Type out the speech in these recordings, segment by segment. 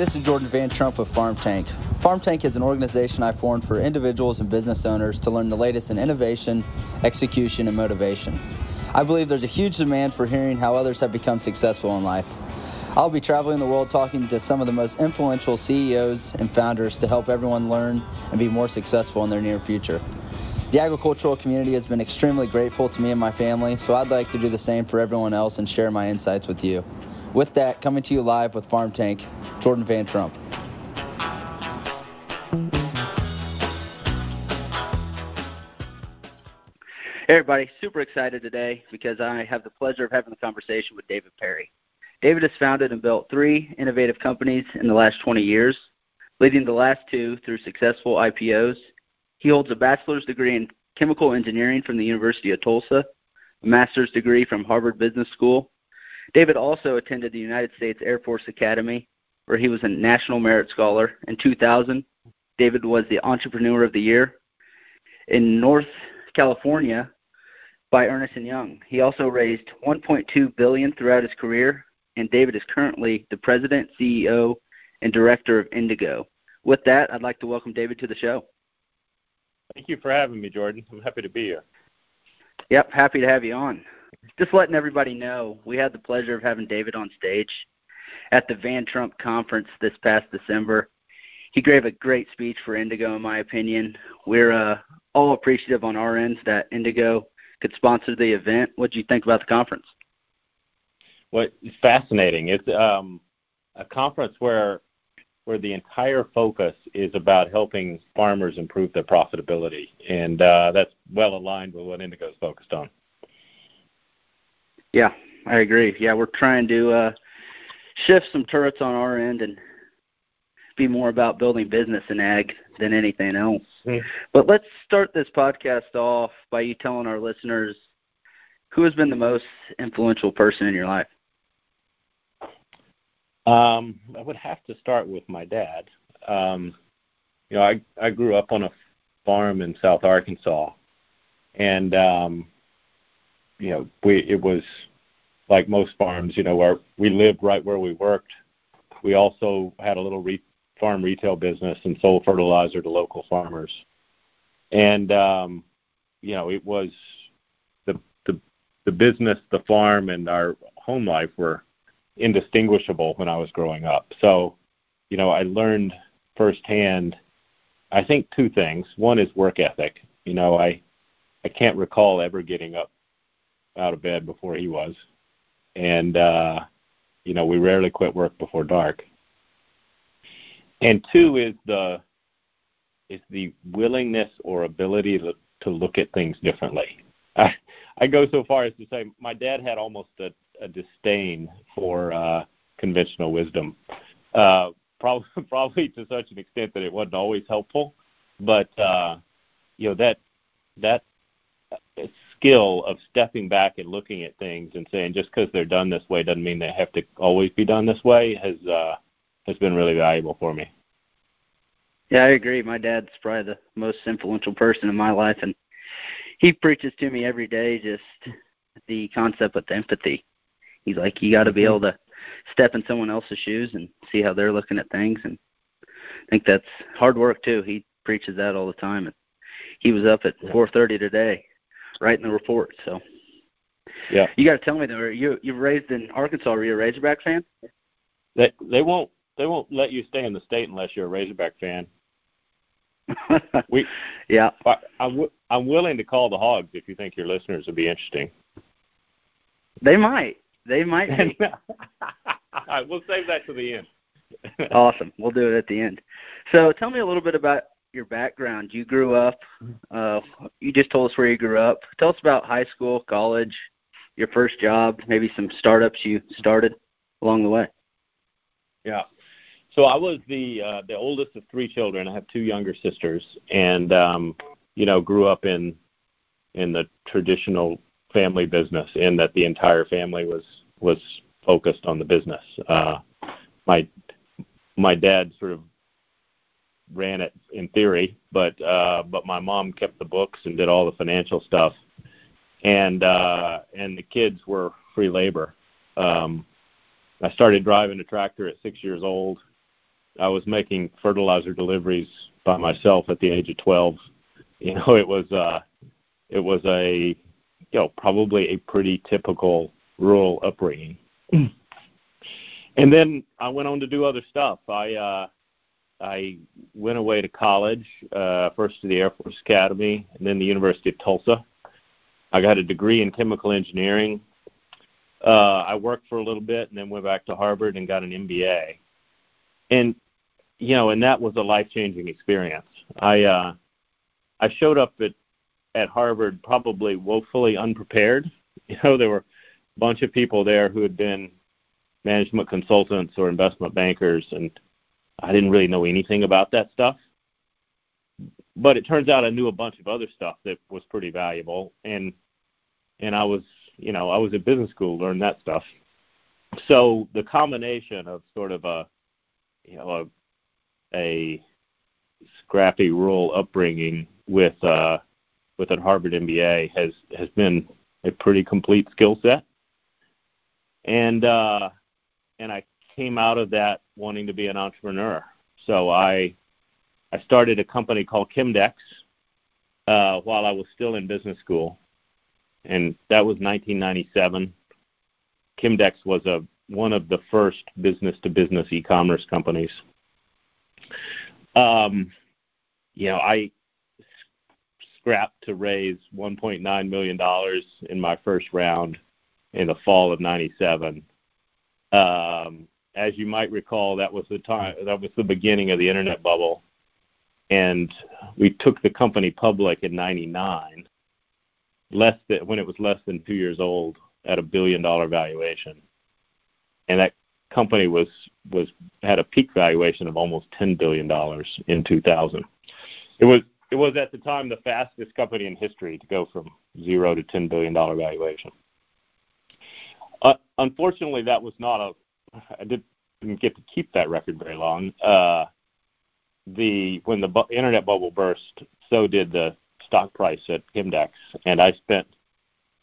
this is Jordan Van Trump with Farm Tank. Farm Tank is an organization I formed for individuals and business owners to learn the latest in innovation, execution, and motivation. I believe there's a huge demand for hearing how others have become successful in life. I'll be traveling the world talking to some of the most influential CEOs and founders to help everyone learn and be more successful in their near future. The agricultural community has been extremely grateful to me and my family, so I'd like to do the same for everyone else and share my insights with you. With that, coming to you live with Farm Tank, Jordan Van Trump. Hey everybody, super excited today because I have the pleasure of having a conversation with David Perry. David has founded and built three innovative companies in the last 20 years, leading the last two through successful IPOs. He holds a bachelor's degree in chemical engineering from the University of Tulsa, a master's degree from Harvard Business School, David also attended the United States Air Force Academy, where he was a National Merit Scholar. In 2000, David was the Entrepreneur of the Year in North California by Ernst & Young. He also raised 1.2 billion throughout his career, and David is currently the president, CEO, and director of Indigo. With that, I'd like to welcome David to the show. Thank you for having me, Jordan. I'm happy to be here. Yep, happy to have you on just letting everybody know, we had the pleasure of having David on stage at the Van Trump conference this past December. He gave a great speech for Indigo, in my opinion. We're uh, all appreciative on our end that Indigo could sponsor the event. What do you think about the conference? Well, it's fascinating. It's um, a conference where where the entire focus is about helping farmers improve their profitability, and uh, that's well aligned with what Indigo is focused on. Yeah, I agree. Yeah, we're trying to uh, shift some turrets on our end and be more about building business in ag than anything else. Mm. But let's start this podcast off by you telling our listeners who has been the most influential person in your life. Um, I would have to start with my dad. Um, you know, I I grew up on a farm in South Arkansas, and um, you know, we it was like most farms, you know, where we lived right where we worked. We also had a little re- farm retail business and sold fertilizer to local farmers. And um, you know, it was the the the business, the farm, and our home life were indistinguishable when I was growing up. So, you know, I learned firsthand. I think two things. One is work ethic. You know, I I can't recall ever getting up out of bed before he was, and uh, you know we rarely quit work before dark. And two is the is the willingness or ability to, to look at things differently. I, I go so far as to say my dad had almost a, a disdain for uh, conventional wisdom, uh, probably probably to such an extent that it wasn't always helpful. But uh, you know that that skill of stepping back and looking at things and saying just because they're done this way doesn't mean they have to always be done this way has uh, has been really valuable for me. Yeah, I agree. My dad's probably the most influential person in my life, and he preaches to me every day just the concept of empathy. He's like, you got to be mm-hmm. able to step in someone else's shoes and see how they're looking at things, and I think that's hard work too. He preaches that all the time, and he was up at 4:30 today writing the report. So, yeah, you got to tell me though. You you raised in Arkansas. Are you a Razorback fan? They they won't they won't let you stay in the state unless you're a Razorback fan. we yeah. I, I'm w- I'm willing to call the Hogs if you think your listeners would be interesting. They might. They might be. we'll save that to the end. awesome. We'll do it at the end. So tell me a little bit about your background. You grew up. Uh, you just told us where you grew up. Tell us about high school, college, your first job, maybe some startups you started along the way. Yeah. So I was the uh, the oldest of three children. I have two younger sisters, and um, you know, grew up in in the traditional family business, in that the entire family was was focused on the business. Uh, my my dad sort of ran it in theory, but uh, but my mom kept the books and did all the financial stuff, and uh, and the kids were free labor. Um, I started driving a tractor at six years old, I was making fertilizer deliveries by myself at the age of 12. You know, it was uh, it was a you know probably a pretty typical rural upbringing. and then I went on to do other stuff. I uh, I went away to college, uh, first to the Air Force Academy, and then the University of Tulsa. I got a degree in chemical engineering. Uh, I worked for a little bit, and then went back to Harvard and got an MBA. And you know, and that was a life changing experience. I uh, I showed up at at Harvard probably woefully unprepared. You know, there were a bunch of people there who had been management consultants or investment bankers, and I didn't really know anything about that stuff. But it turns out I knew a bunch of other stuff that was pretty valuable, and and I was, you know, I was at business school, learned that stuff. So the combination of sort of a, you know, a, a scrappy rural upbringing with uh, with a Harvard MBA has has been a pretty complete skill set. And uh, and I came out of that wanting to be an entrepreneur. So I I started a company called Chemdex uh, while I was still in business school, and that was 1997. Chemdex was a one of the first business to business e-commerce companies. Um, you know, I scrapped to raise 1.9 million dollars in my first round in the fall of '97. Um, as you might recall, that was the time that was the beginning of the internet bubble, and we took the company public in '99, less than when it was less than two years old, at a billion dollar valuation, and that company was was had a peak valuation of almost ten billion dollars in 2000. It was it was at the time the fastest company in history to go from zero to ten billion dollar valuation. Uh, unfortunately, that was not a. I did, didn't get to keep that record very long. Uh, the when the bu- internet bubble burst, so did the stock price at Chemdex, and I spent,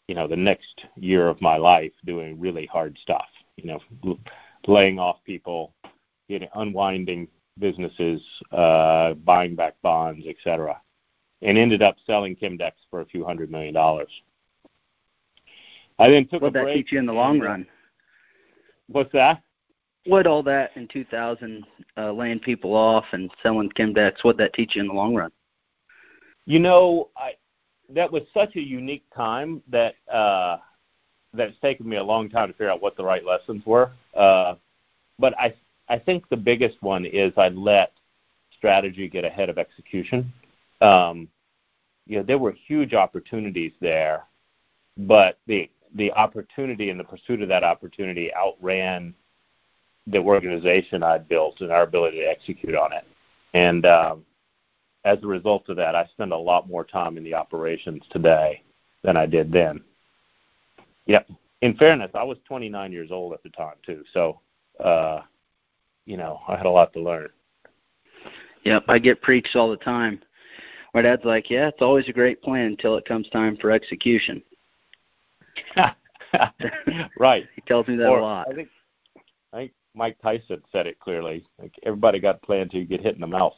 you know, the next year of my life doing really hard stuff. You know, l- laying off people, getting unwinding businesses, uh, buying back bonds, etc., and ended up selling Chemdex for a few hundred million dollars. I then took what a break. What that teach you in the long run? What's that? What all that in 2000, uh, laying people off and selling Chemdex? What that teach you in the long run? You know, I that was such a unique time that uh, that it's taken me a long time to figure out what the right lessons were. Uh, but I I think the biggest one is I let strategy get ahead of execution. Um, you know, there were huge opportunities there, but the the opportunity and the pursuit of that opportunity outran the organization I'd built and our ability to execute on it. And um, as a result of that, I spend a lot more time in the operations today than I did then. Yep. In fairness, I was 29 years old at the time too, so uh, you know I had a lot to learn. Yep, I get preached all the time. My dad's like, "Yeah, it's always a great plan until it comes time for execution." right. He tells me that or, a lot. I think, I think Mike Tyson said it clearly. Like everybody got a plan until you get hit in the mouth.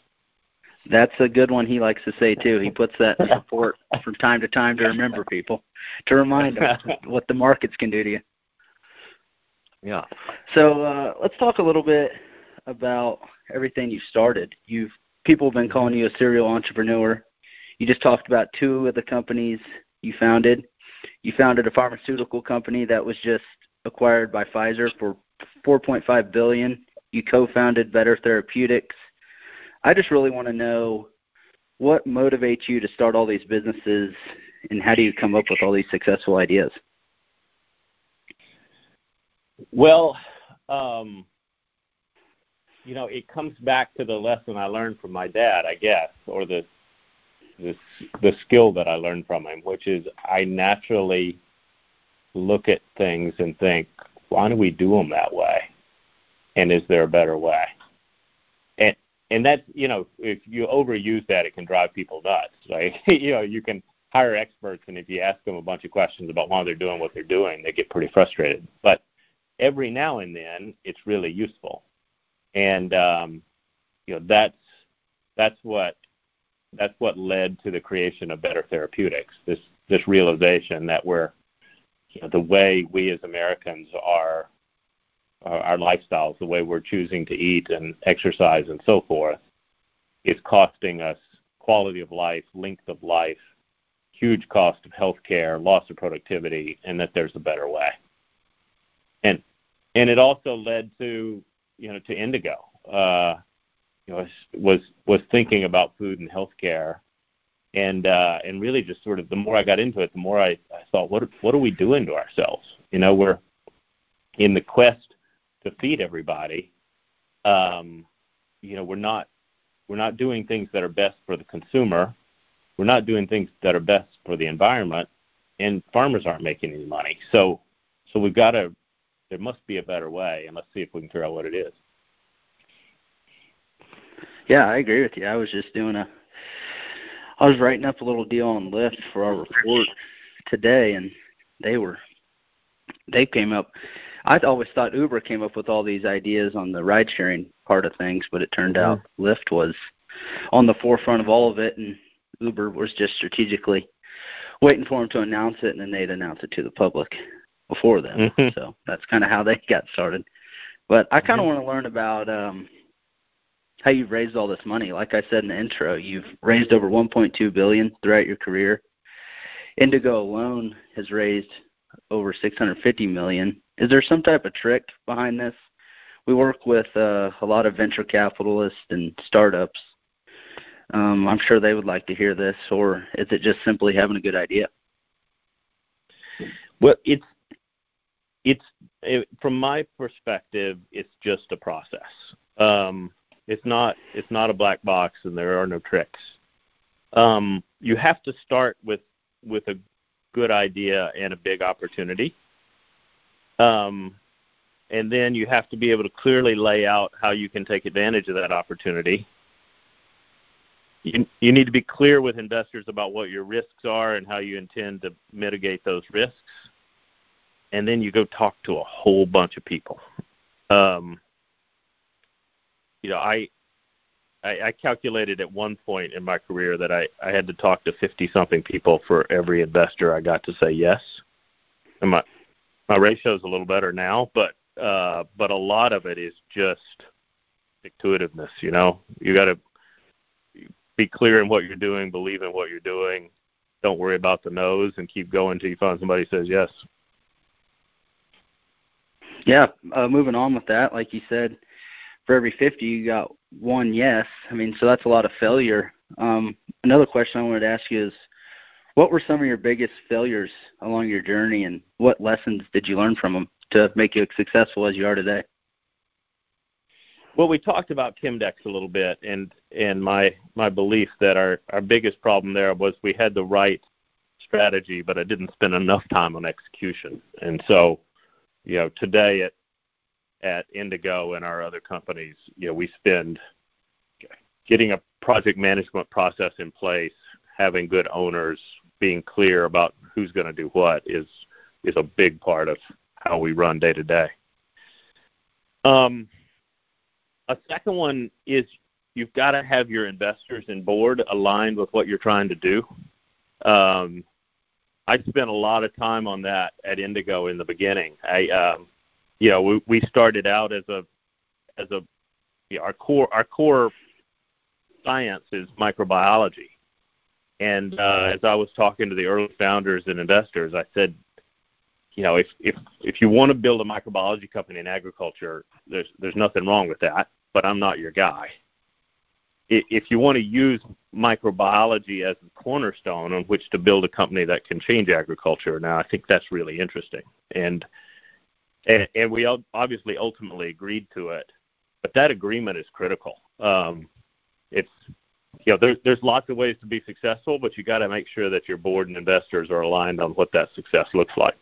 That's a good one he likes to say too. He puts that in support from time to time to remember people, to remind them what the markets can do to you. Yeah. So uh, let's talk a little bit about everything you started. You've people have been calling you a serial entrepreneur. You just talked about two of the companies you founded. You founded a pharmaceutical company that was just acquired by Pfizer for 4.5 billion. You co-founded Better Therapeutics. I just really want to know what motivates you to start all these businesses and how do you come up with all these successful ideas? Well, um, you know, it comes back to the lesson I learned from my dad, I guess, or the the the skill that I learned from him, which is I naturally look at things and think, why do we do them that way? And is there a better way? And and that you know, if you overuse that, it can drive people nuts. Like you know, you can hire experts, and if you ask them a bunch of questions about why they're doing what they're doing, they get pretty frustrated. But every now and then, it's really useful. And um, you know that's that's what that's what led to the creation of better therapeutics. This this realization that we're you know, the way we as Americans are uh, our lifestyles, the way we're choosing to eat and exercise and so forth, is costing us quality of life, length of life, huge cost of health care, loss of productivity, and that there's a better way. And and it also led to you know to Indigo. Uh, you know, was was thinking about food and healthcare, and uh, and really just sort of the more I got into it, the more I, I thought, what what are we doing to ourselves? You know, we're in the quest to feed everybody. Um, you know, we're not we're not doing things that are best for the consumer. We're not doing things that are best for the environment, and farmers aren't making any money. So, so we've got to. There must be a better way, and let's see if we can figure out what it is. Yeah, I agree with you. I was just doing a. I was writing up a little deal on Lyft for our report today, and they were. They came up I always thought Uber came up with all these ideas on the ride sharing part of things, but it turned mm-hmm. out Lyft was on the forefront of all of it, and Uber was just strategically waiting for them to announce it, and then they'd announce it to the public before them. Mm-hmm. So that's kind of how they got started. But I kind of mm-hmm. want to learn about um, how you've raised all this money. Like I said in the intro, you've raised over 1.2 billion throughout your career. Indigo alone has raised over 650 million. Is there some type of trick behind this? We work with uh, a lot of venture capitalists and startups. Um, I'm sure they would like to hear this, or is it just simply having a good idea? Well, it's it's it, from my perspective, it's just a process. Um, it's not it's not a black box, and there are no tricks. Um, you have to start with with a good idea and a big opportunity. Um, and then you have to be able to clearly lay out how you can take advantage of that opportunity. You, you need to be clear with investors about what your risks are and how you intend to mitigate those risks. And then you go talk to a whole bunch of people. Um, you know, I I, I calculated at one point in my career that I, I had to talk to 50 something people for every investor I got to say yes. And my my ratio is a little better now, but uh, but a lot of it is just intuitiveness. You know, you got to be clear in what you're doing, believe in what you're doing. Don't worry about the no's, and keep going until you find somebody says yes. Yeah, uh, moving on with that, like you said, for every 50 you got one yes. I mean, so that's a lot of failure. Um, another question I wanted to ask you is, what were some of your biggest failures along your journey, and what lessons did you learn from them to make you successful as you are today? Well, we talked about Chemdex a little bit, and and my my belief that our our biggest problem there was we had the right strategy, but I didn't spend enough time on execution. And so, you know, today at at Indigo and our other companies, you know, we spend getting a project management process in place, having good owners, being clear about who's going to do what is is a big part of how we run day to day. Um, a second one is you've got to have your investors and board aligned with what you're trying to do. Um, I spent a lot of time on that at Indigo in the beginning. I um, you know, we, we started out as a as a you know, our core our core science is microbiology. And uh, as I was talking to the early founders and investors, I said, you know, if if if you want to build a microbiology company in agriculture, there's there's nothing wrong with that, but I'm not your guy. If you want to use microbiology as the cornerstone on which to build a company that can change agriculture, now I think that's really interesting. And and, and we obviously ultimately agreed to it. But that agreement is critical. Um, it's you know there's there's lots of ways to be successful, but you got to make sure that your board and investors are aligned on what that success looks like.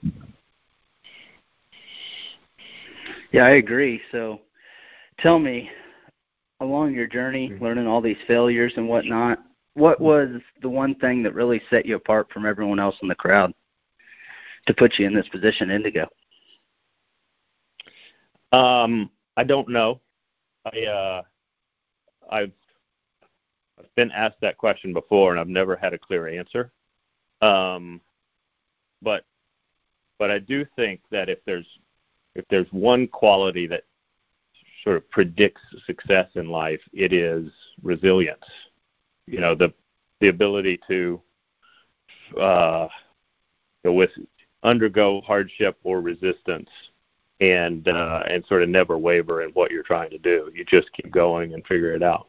Yeah, I agree. So, tell me, along your journey, mm-hmm. learning all these failures and whatnot, what was the one thing that really set you apart from everyone else in the crowd to put you in this position, Indigo? Um, I don't know. I uh, I've I've been asked that question before, and I've never had a clear answer. Um, but but I do think that if there's if there's one quality that sort of predicts success in life, it is resilience. You know, the the ability to uh, with undergo hardship or resistance and uh, and sort of never waver in what you're trying to do. You just keep going and figure it out.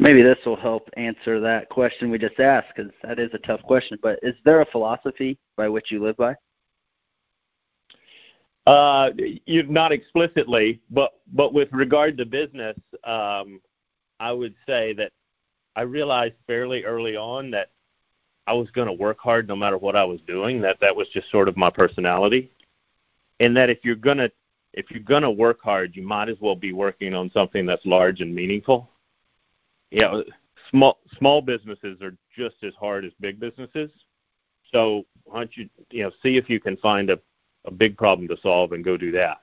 Maybe this will help answer that question we just asked because that is a tough question. But is there a philosophy by which you live by? Uh, not explicitly, but but with regard to business, um, I would say that I realized fairly early on that I was going to work hard no matter what I was doing. That that was just sort of my personality, and that if you're gonna if you're gonna work hard, you might as well be working on something that's large and meaningful. You know, small small businesses are just as hard as big businesses. So why don't you you know see if you can find a a big problem to solve and go do that.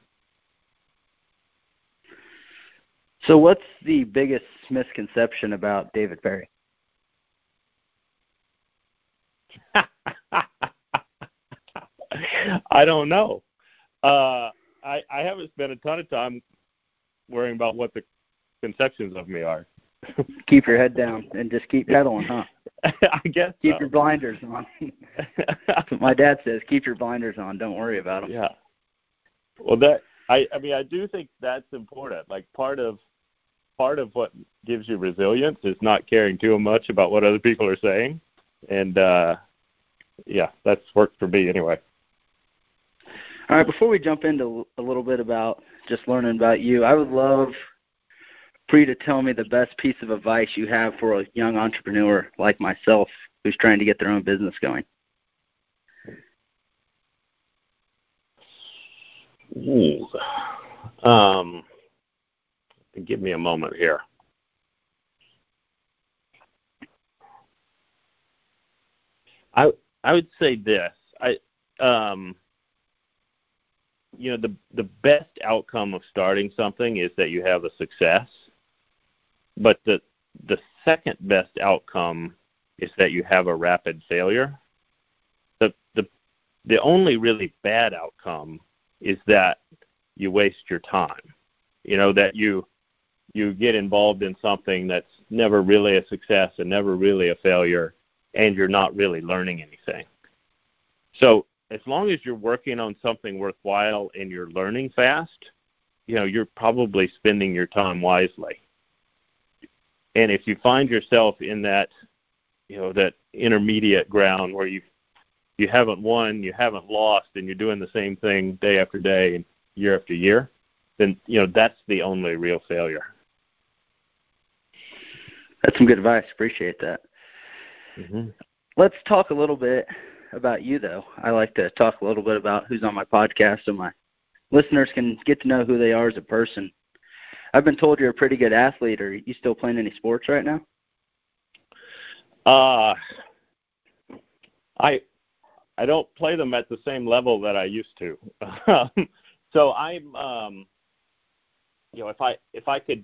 So, what's the biggest misconception about David Perry? I don't know. Uh, I I haven't spent a ton of time worrying about what the conceptions of me are. keep your head down and just keep pedaling, huh? I guess. Keep so. your blinders on. my dad says. Keep your blinders on. Don't worry about them. Yeah. Well, that I I mean I do think that's important. Like part of part of what gives you resilience is not caring too much about what other people are saying, and uh, yeah, that's worked for me anyway. All right, before we jump into a little bit about just learning about you, I would love for you to tell me the best piece of advice you have for a young entrepreneur like myself who's trying to get their own business going. Ooh. Um, give me a moment here. I I would say this. I um, you know the the best outcome of starting something is that you have a success but the the second best outcome is that you have a rapid failure. The the the only really bad outcome is that you waste your time. You know that you you get involved in something that's never really a success and never really a failure and you're not really learning anything. So as long as you're working on something worthwhile and you're learning fast, you know, you're probably spending your time wisely and if you find yourself in that you know that intermediate ground where you you haven't won, you haven't lost, and you're doing the same thing day after day and year after year, then you know that's the only real failure. That's some good advice. Appreciate that. Mm-hmm. Let's talk a little bit about you, though. I like to talk a little bit about who's on my podcast so my listeners can get to know who they are as a person. I've been told you're a pretty good athlete. Are you still playing any sports right now? Uh I I don't play them at the same level that I used to. so I'm um you know, if I if I could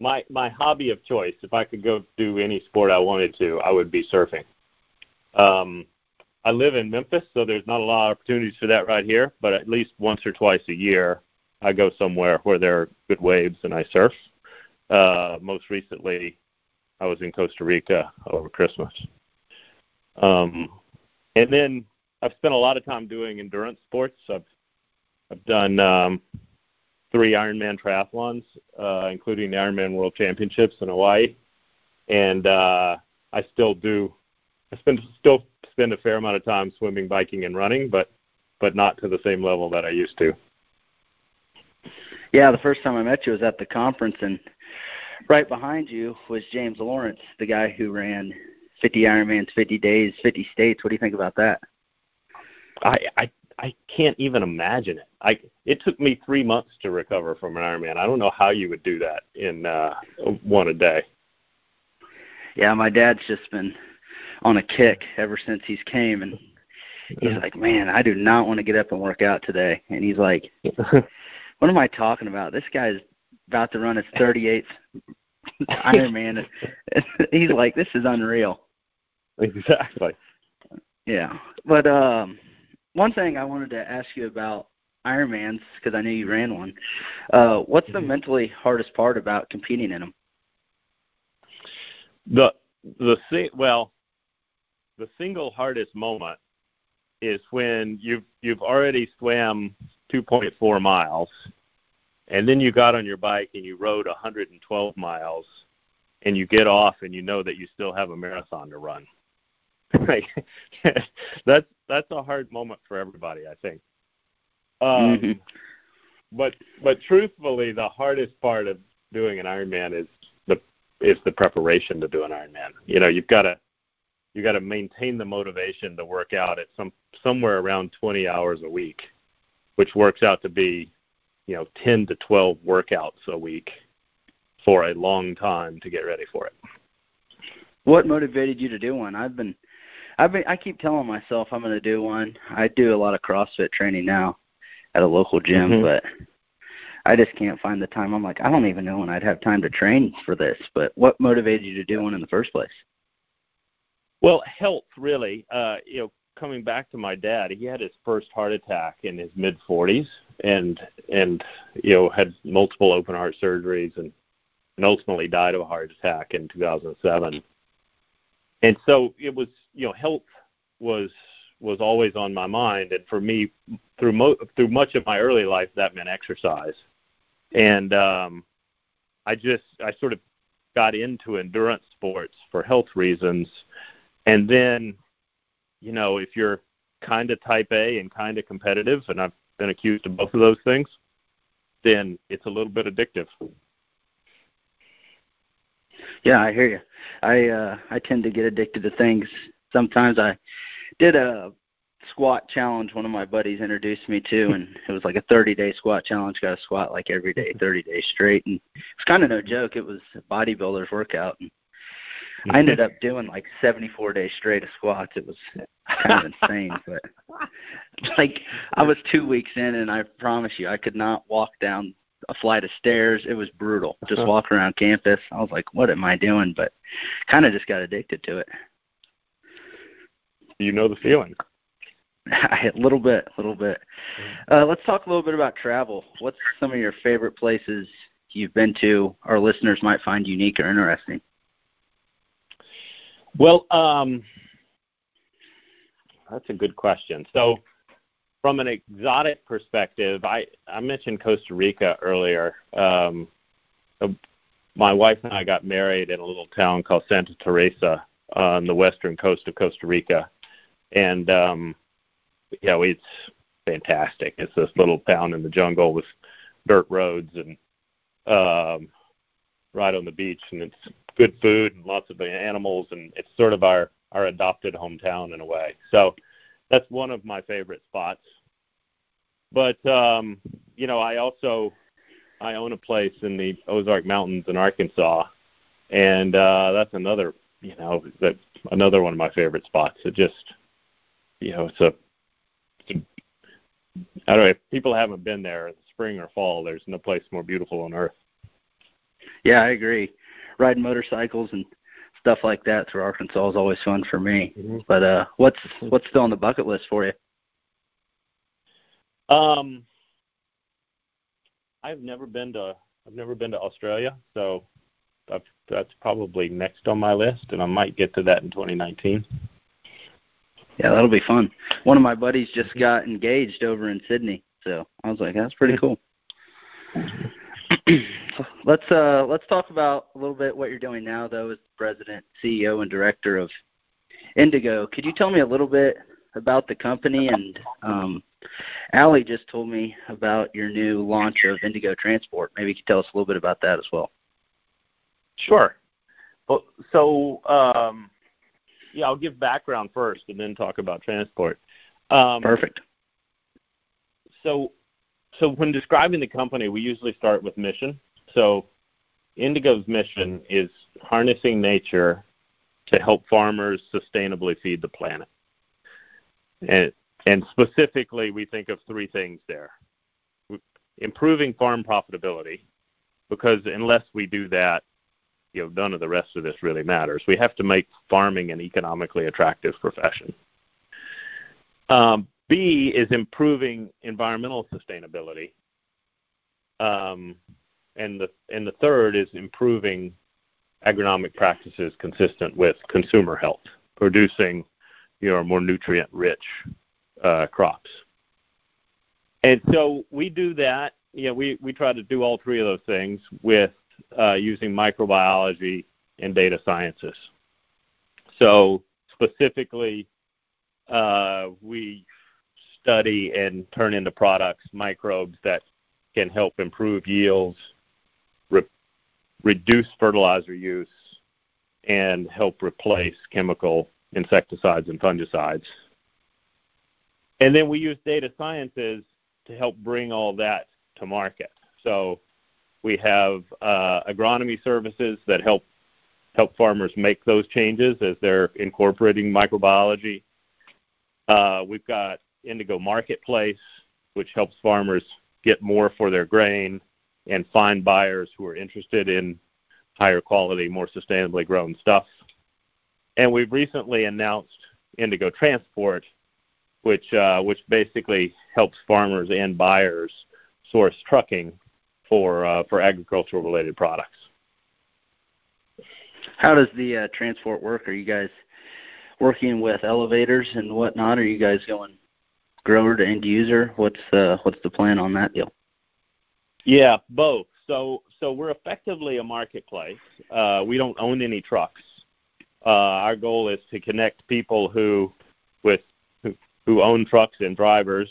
my my hobby of choice, if I could go do any sport I wanted to, I would be surfing. Um I live in Memphis, so there's not a lot of opportunities for that right here, but at least once or twice a year I go somewhere where there are good waves and I surf. Uh, most recently, I was in Costa Rica over Christmas. Um, and then I've spent a lot of time doing endurance sports. I've I've done um, three Ironman triathlons, uh, including the Ironman World Championships in Hawaii, and uh, I still do. I spend still spend a fair amount of time swimming, biking, and running, but but not to the same level that I used to. Yeah, the first time I met you was at the conference, and right behind you was James Lawrence, the guy who ran 50 Ironmans, 50 days, 50 states. What do you think about that? I I I can't even imagine it. I it took me three months to recover from an Ironman. I don't know how you would do that in uh, one a day. Yeah, my dad's just been on a kick ever since he's came, and he's like, "Man, I do not want to get up and work out today." And he's like, what am I talking about? This guy's about to run his 38th Ironman. He's like, this is unreal. Exactly. Yeah, but um, one thing I wanted to ask you about Ironmans because I knew you ran one. Uh, what's the mm-hmm. mentally hardest part about competing in them? The the well, the single hardest moment is when you've you've already swam 2.4 miles, and then you got on your bike and you rode 112 miles, and you get off and you know that you still have a marathon to run. Right, that's that's a hard moment for everybody, I think. Um, mm-hmm. But but truthfully, the hardest part of doing an Ironman is the is the preparation to do an Ironman. You know, you've got to you got to maintain the motivation to work out at some somewhere around 20 hours a week, which works out to be, you know, 10 to 12 workouts a week for a long time to get ready for it. What motivated you to do one? I've been I've been I keep telling myself I'm going to do one. I do a lot of CrossFit training now at a local gym, mm-hmm. but I just can't find the time. I'm like, I don't even know when I'd have time to train for this. But what motivated you to do one in the first place? Well, health really. Uh, you know, coming back to my dad, he had his first heart attack in his mid 40s, and and you know had multiple open heart surgeries, and and ultimately died of a heart attack in 2007. And so it was, you know, health was was always on my mind, and for me, through mo- through much of my early life, that meant exercise, and um, I just I sort of got into endurance sports for health reasons. And then, you know, if you're kind of type A and kind of competitive, and I've been accused of both of those things, then it's a little bit addictive. Yeah, I hear you. I uh I tend to get addicted to things. Sometimes I did a squat challenge one of my buddies introduced me to and it was like a 30 day squat challenge got to squat like every day 30 days straight and it's kind of no joke it was a bodybuilder's workout and I ended up doing like 74 days straight of squats. It was kind of insane, but like I was two weeks in, and I promise you, I could not walk down a flight of stairs. It was brutal. Just uh-huh. walking around campus, I was like, "What am I doing?" But kind of just got addicted to it. You know the feeling. a little bit, a little bit. Uh, let's talk a little bit about travel. What's some of your favorite places you've been to? Our listeners might find unique or interesting. Well, um, that's a good question. So, from an exotic perspective, I, I mentioned Costa Rica earlier. Um, my wife and I got married in a little town called Santa Teresa on the western coast of Costa Rica, and um, you know it's fantastic. It's this little town in the jungle with dirt roads and um, right on the beach, and it's good food and lots of animals, and it's sort of our our adopted hometown in a way. So that's one of my favorite spots. But um, you know, I also I own a place in the Ozark Mountains in Arkansas, and uh, that's another you know that another one of my favorite spots. It just you know it's a, it's a I don't know if people haven't been there in spring or fall. There's no place more beautiful on earth. Yeah, I agree riding motorcycles and stuff like that through Arkansas is always fun for me. Mm-hmm. But uh, what's what's still on the bucket list for you? Um, I've never been to I've never been to Australia, so that's, that's probably next on my list, and I might get to that in 2019. Yeah, that'll be fun. One of my buddies just got engaged over in Sydney, so I was like, that's pretty cool. let's uh, let's talk about a little bit what you're doing now, though, as president, CEO, and director of Indigo. Could you tell me a little bit about the company? And um, Allie just told me about your new launch of Indigo Transport. Maybe you could tell us a little bit about that as well. Sure. Well, so um, yeah, I'll give background first, and then talk about transport. Um, Perfect. So so when describing the company, we usually start with mission. So Indigo's mission is harnessing nature to help farmers sustainably feed the planet. And, and specifically, we think of three things there improving farm profitability, because unless we do that, you know, none of the rest of this really matters. We have to make farming an economically attractive profession. Um, B is improving environmental sustainability. Um, and the and the third is improving agronomic practices consistent with consumer health, producing you know more nutrient rich uh, crops. And so we do that. Know, we we try to do all three of those things with uh, using microbiology and data sciences. So specifically, uh, we study and turn into products microbes that can help improve yields, re- reduce fertilizer use, and help replace chemical insecticides and fungicides. And then we use data sciences to help bring all that to market. So we have uh, agronomy services that help help farmers make those changes as they're incorporating microbiology. Uh, we've got Indigo Marketplace, which helps farmers get more for their grain and find buyers who are interested in higher quality, more sustainably grown stuff. And we've recently announced Indigo Transport, which uh, which basically helps farmers and buyers source trucking for uh, for agricultural related products. How does the uh, transport work? Are you guys working with elevators and whatnot? Are you guys going grower to end user? What's the what's the plan on that deal? Yeah, both. So so we're effectively a marketplace. Uh, we don't own any trucks. Uh, our goal is to connect people who with who, who own trucks and drivers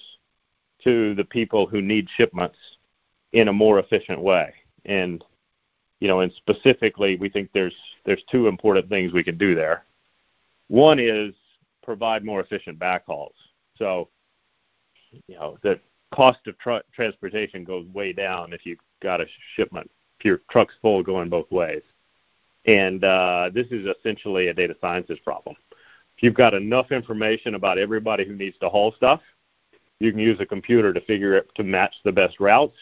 to the people who need shipments in a more efficient way. And you know, and specifically, we think there's there's two important things we can do there. One is provide more efficient backhauls. You know the cost of tr- transportation goes way down if you've got a shipment, if your truck's full going both ways. And uh, this is essentially a data sciences problem. If you've got enough information about everybody who needs to haul stuff, you can use a computer to figure it to match the best routes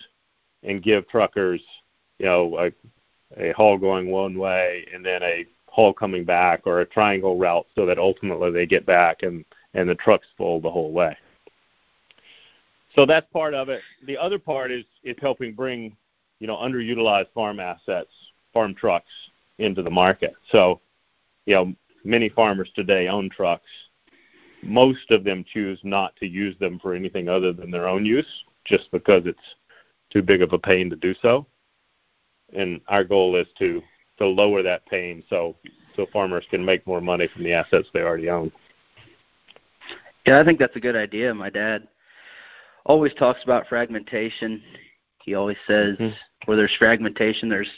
and give truckers, you know, a, a haul going one way and then a haul coming back or a triangle route so that ultimately they get back and and the truck's full the whole way so that's part of it. The other part is is helping bring you know underutilized farm assets, farm trucks into the market. So you know many farmers today own trucks. Most of them choose not to use them for anything other than their own use, just because it's too big of a pain to do so. And our goal is to to lower that pain so so farmers can make more money from the assets they already own. Yeah, I think that's a good idea. My dad always talks about fragmentation. He always says mm-hmm. where there's fragmentation, there's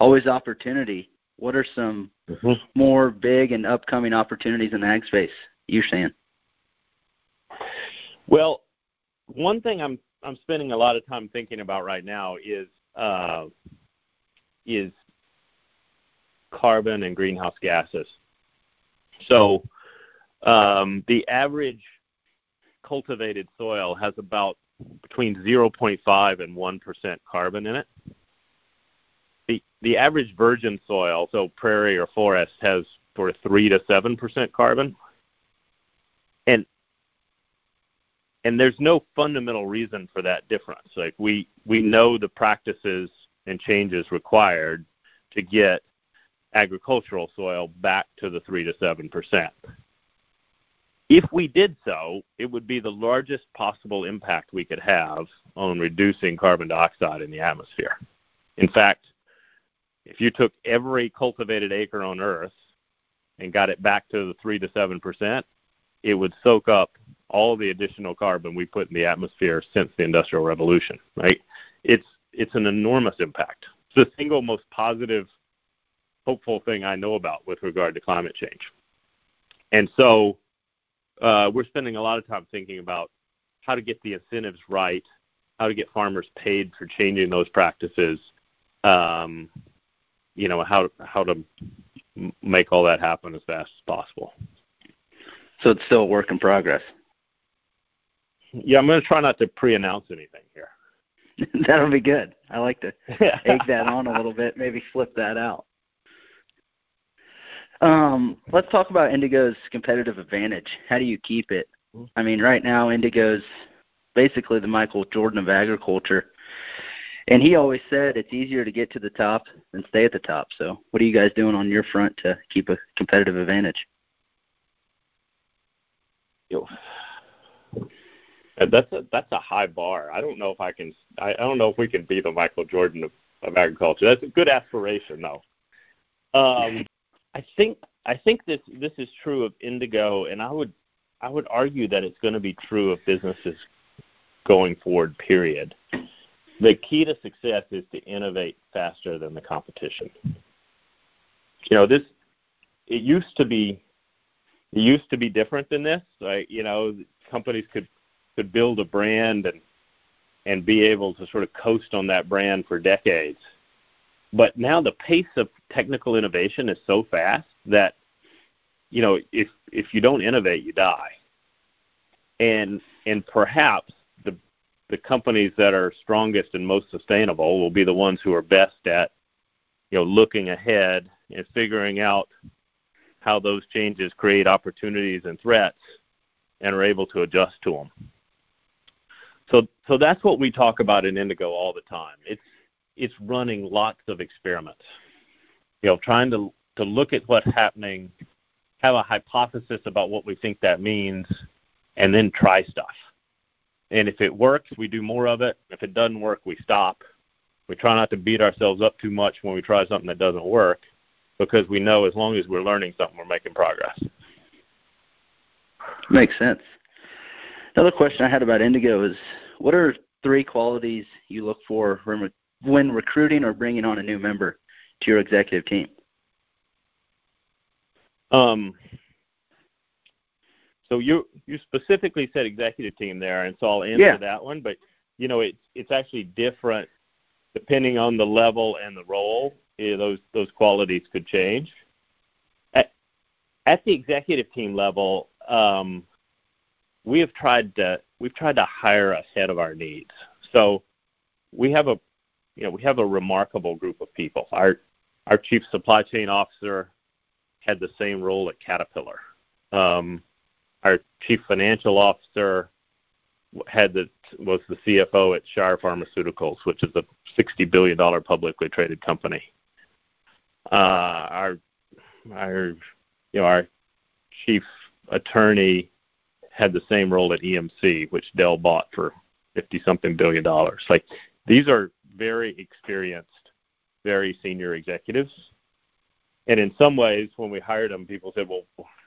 always opportunity. What are some mm-hmm. more big and upcoming opportunities in the ag space you're seeing? Well, one thing I'm I'm spending a lot of time thinking about right now is uh, is carbon and greenhouse gases. So um, the average cultivated soil has about between 0.5 and 1% carbon in it. The, the average virgin soil, so prairie or forest, has of 3 to 7% carbon. And and there's no fundamental reason for that difference. Like we we know the practices and changes required to get agricultural soil back to the 3 to 7 percent. If we did so, it would be the largest possible impact we could have on reducing carbon dioxide in the atmosphere. In fact, if you took every cultivated acre on Earth and got it back to the 3 to 7%, it would soak up all the additional carbon we put in the atmosphere since the Industrial Revolution, right? It's, it's an enormous impact. It's the single most positive, hopeful thing I know about with regard to climate change. And so uh, we're spending a lot of time thinking about how to get the incentives right, how to get farmers paid for changing those practices, um, you know, how how to make all that happen as fast as possible. So it's still a work in progress. Yeah, I'm going to try not to pre-announce anything here. That'll be good. I like to egg that on a little bit, maybe flip that out. Um, let's talk about Indigo's competitive advantage. How do you keep it? I mean, right now Indigo's basically the Michael Jordan of agriculture. And he always said it's easier to get to the top than stay at the top. So, what are you guys doing on your front to keep a competitive advantage? Yo, that's a that's a high bar. I don't know if I can. I, I don't know if we can be the Michael Jordan of, of agriculture. That's a good aspiration, though. Um, I think I think this this is true of Indigo, and I would I would argue that it's going to be true of businesses going forward. Period. The key to success is to innovate faster than the competition. You know, this it used to be it used to be different than this. Like, you know, companies could could build a brand and and be able to sort of coast on that brand for decades. But now the pace of technical innovation is so fast that you know if if you don't innovate, you die. And and perhaps the the companies that are strongest and most sustainable will be the ones who are best at you know looking ahead and figuring out how those changes create opportunities and threats and are able to adjust to them. So so that's what we talk about in Indigo all the time. It's it's running lots of experiments. You know, trying to to look at what's happening, have a hypothesis about what we think that means, and then try stuff. And if it works, we do more of it. If it doesn't work, we stop. We try not to beat ourselves up too much when we try something that doesn't work because we know as long as we're learning something, we're making progress. Makes sense. Another question I had about Indigo is what are three qualities you look for when recruiting or bringing on a new member to your executive team? Um, so you you specifically said executive team there, and so I'll answer yeah. that one. But you know, it's it's actually different depending on the level and the role. Eh, those those qualities could change. At at the executive team level, um, we have tried to we've tried to hire ahead of our needs. So we have a you know we have a remarkable group of people. Our our chief supply chain officer had the same role at Caterpillar. Um, our chief financial officer had the was the CFO at Shire Pharmaceuticals, which is a sixty billion dollar publicly traded company. Uh, our our you know our chief attorney had the same role at EMC, which Dell bought for fifty something billion dollars. Like these are very experienced, very senior executives. And in some ways, when we hired them, people said, "Well,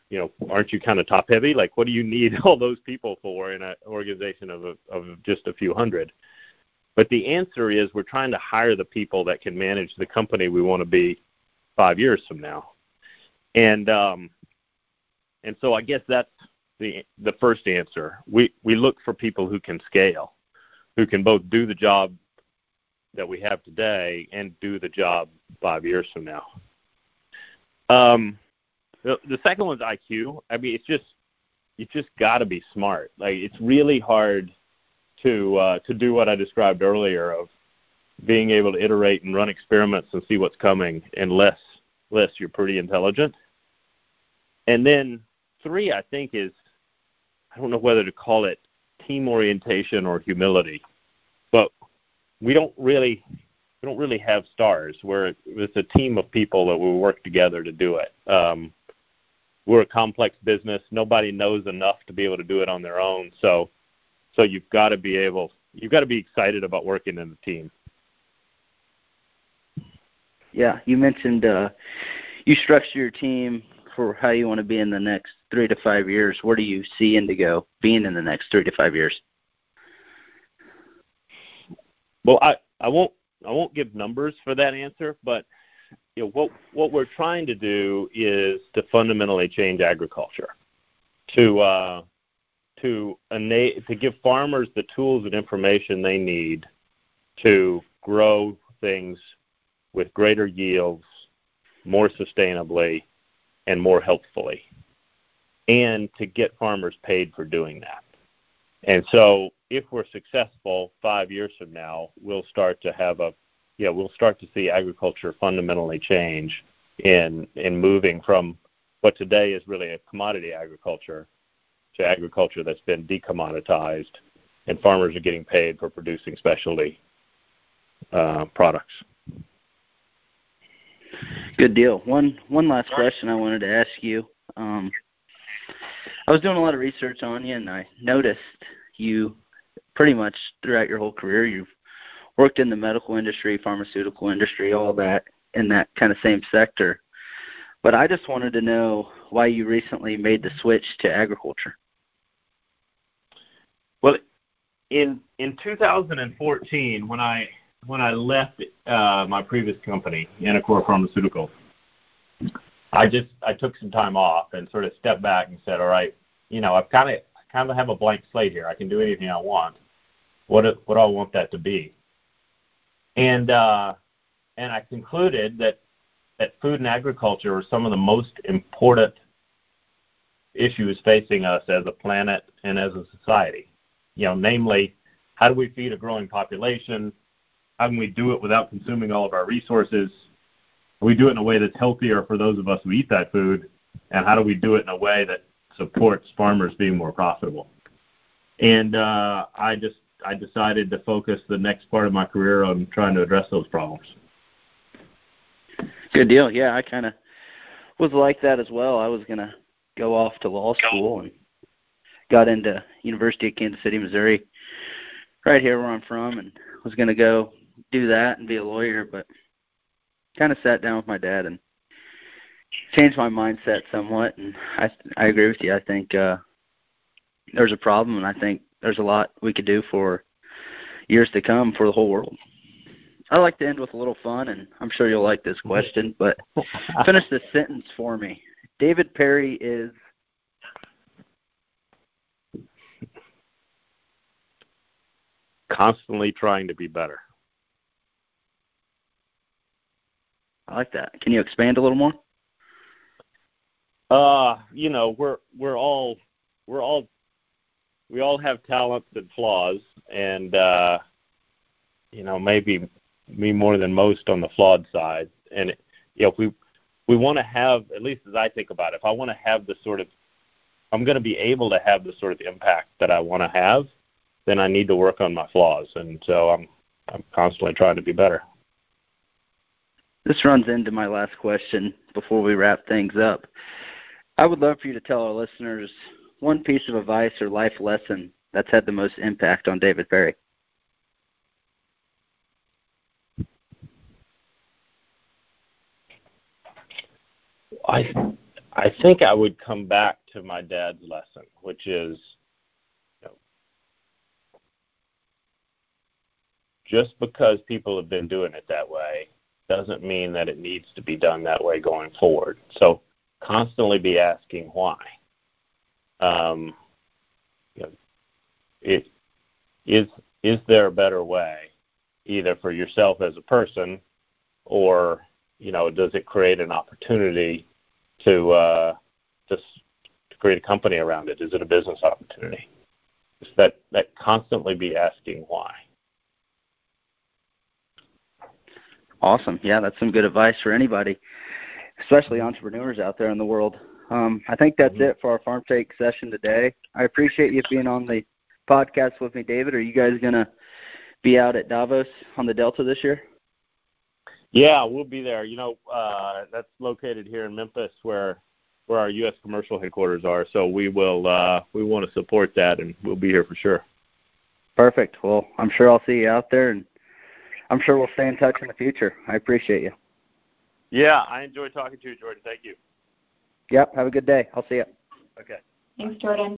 you know, aren't you kind of top heavy? Like, what do you need all those people for in an organization of a, of just a few hundred? But the answer is we're trying to hire the people that can manage the company we want to be five years from now. And um, and so I guess that's the the first answer. We we look for people who can scale, who can both do the job that we have today and do the job five years from now. Um, the, the second one's IQ. I mean, it's just you just got to be smart. Like it's really hard to uh, to do what I described earlier of being able to iterate and run experiments and see what's coming unless unless you're pretty intelligent. And then three, I think, is I don't know whether to call it team orientation or humility, we don't really we don't really have stars. We're it's a team of people that will work together to do it. Um, we're a complex business. Nobody knows enough to be able to do it on their own. So, so you've got to be able, you've got to be excited about working in the team. Yeah, you mentioned uh, you structure your team for how you want to be in the next three to five years. Where do you see Indigo being in the next three to five years? Well, I, I won't I won't give numbers for that answer, but you know what what we're trying to do is to fundamentally change agriculture, to uh, to ena- to give farmers the tools and information they need to grow things with greater yields, more sustainably, and more healthfully, and to get farmers paid for doing that. And so if we're successful five years from now, we'll start to have a yeah, we'll start to see agriculture fundamentally change in in moving from what today is really a commodity agriculture to agriculture that's been decommoditized, and farmers are getting paid for producing specialty uh, products. Good deal. One one last question I wanted to ask you. Um, I was doing a lot of research on you, and I noticed you pretty much throughout your whole career you've worked in the medical industry, pharmaceutical industry, all that in that kind of same sector. But I just wanted to know why you recently made the switch to agriculture. Well, in in 2014, when I when I left uh, my previous company, Anacor Pharmaceuticals, I just I took some time off and sort of stepped back and said, all right, you know, I've kind of kind of have a blank slate here. I can do anything I want. What what I want that to be? And uh, and I concluded that that food and agriculture are some of the most important issues facing us as a planet and as a society. You know, namely, how do we feed a growing population? How can we do it without consuming all of our resources? we do it in a way that's healthier for those of us who eat that food? And how do we do it in a way that supports farmers being more profitable? And uh, I just I decided to focus the next part of my career on trying to address those problems. Good deal. Yeah, I kind of was like that as well. I was gonna go off to law school and got into University of Kansas City, Missouri, right here where I'm from, and was gonna go do that and be a lawyer, but kind of sat down with my dad and changed my mindset somewhat. And I I agree with you. I think uh, there's a problem, and I think there's a lot we could do for years to come for the whole world. I like to end with a little fun, and I'm sure you'll like this question, but finish this sentence for me. David Perry is. Constantly trying to be better. I like that. Can you expand a little more? Uh, you know, we're we're all we're all we all have talents and flaws, and uh, you know maybe me more than most on the flawed side. And you know, if we we want to have at least as I think about it, if I want to have the sort of I'm going to be able to have the sort of impact that I want to have, then I need to work on my flaws, and so I'm I'm constantly trying to be better. This runs into my last question before we wrap things up. I would love for you to tell our listeners one piece of advice or life lesson that's had the most impact on David Perry? I I think I would come back to my dad's lesson, which is you know, just because people have been doing it that way doesn't mean that it needs to be done that way going forward. So constantly be asking why um, you know, it, is is there a better way, either for yourself as a person, or you know, does it create an opportunity to uh, to, to create a company around it? Is it a business opportunity? Just that that constantly be asking why. Awesome. Yeah, that's some good advice for anybody, especially entrepreneurs out there in the world. Um, I think that's mm-hmm. it for our farm take session today. I appreciate you being on the podcast with me, David. Are you guys gonna be out at Davos on the Delta this year? Yeah, we'll be there. You know, uh, that's located here in Memphis, where where our U.S. commercial headquarters are. So we will uh, we want to support that, and we'll be here for sure. Perfect. Well, I'm sure I'll see you out there, and I'm sure we'll stay in touch in the future. I appreciate you. Yeah, I enjoyed talking to you, Jordan. Thank you. Yep. Have a good day. I'll see you. Okay. Thanks, Jordan.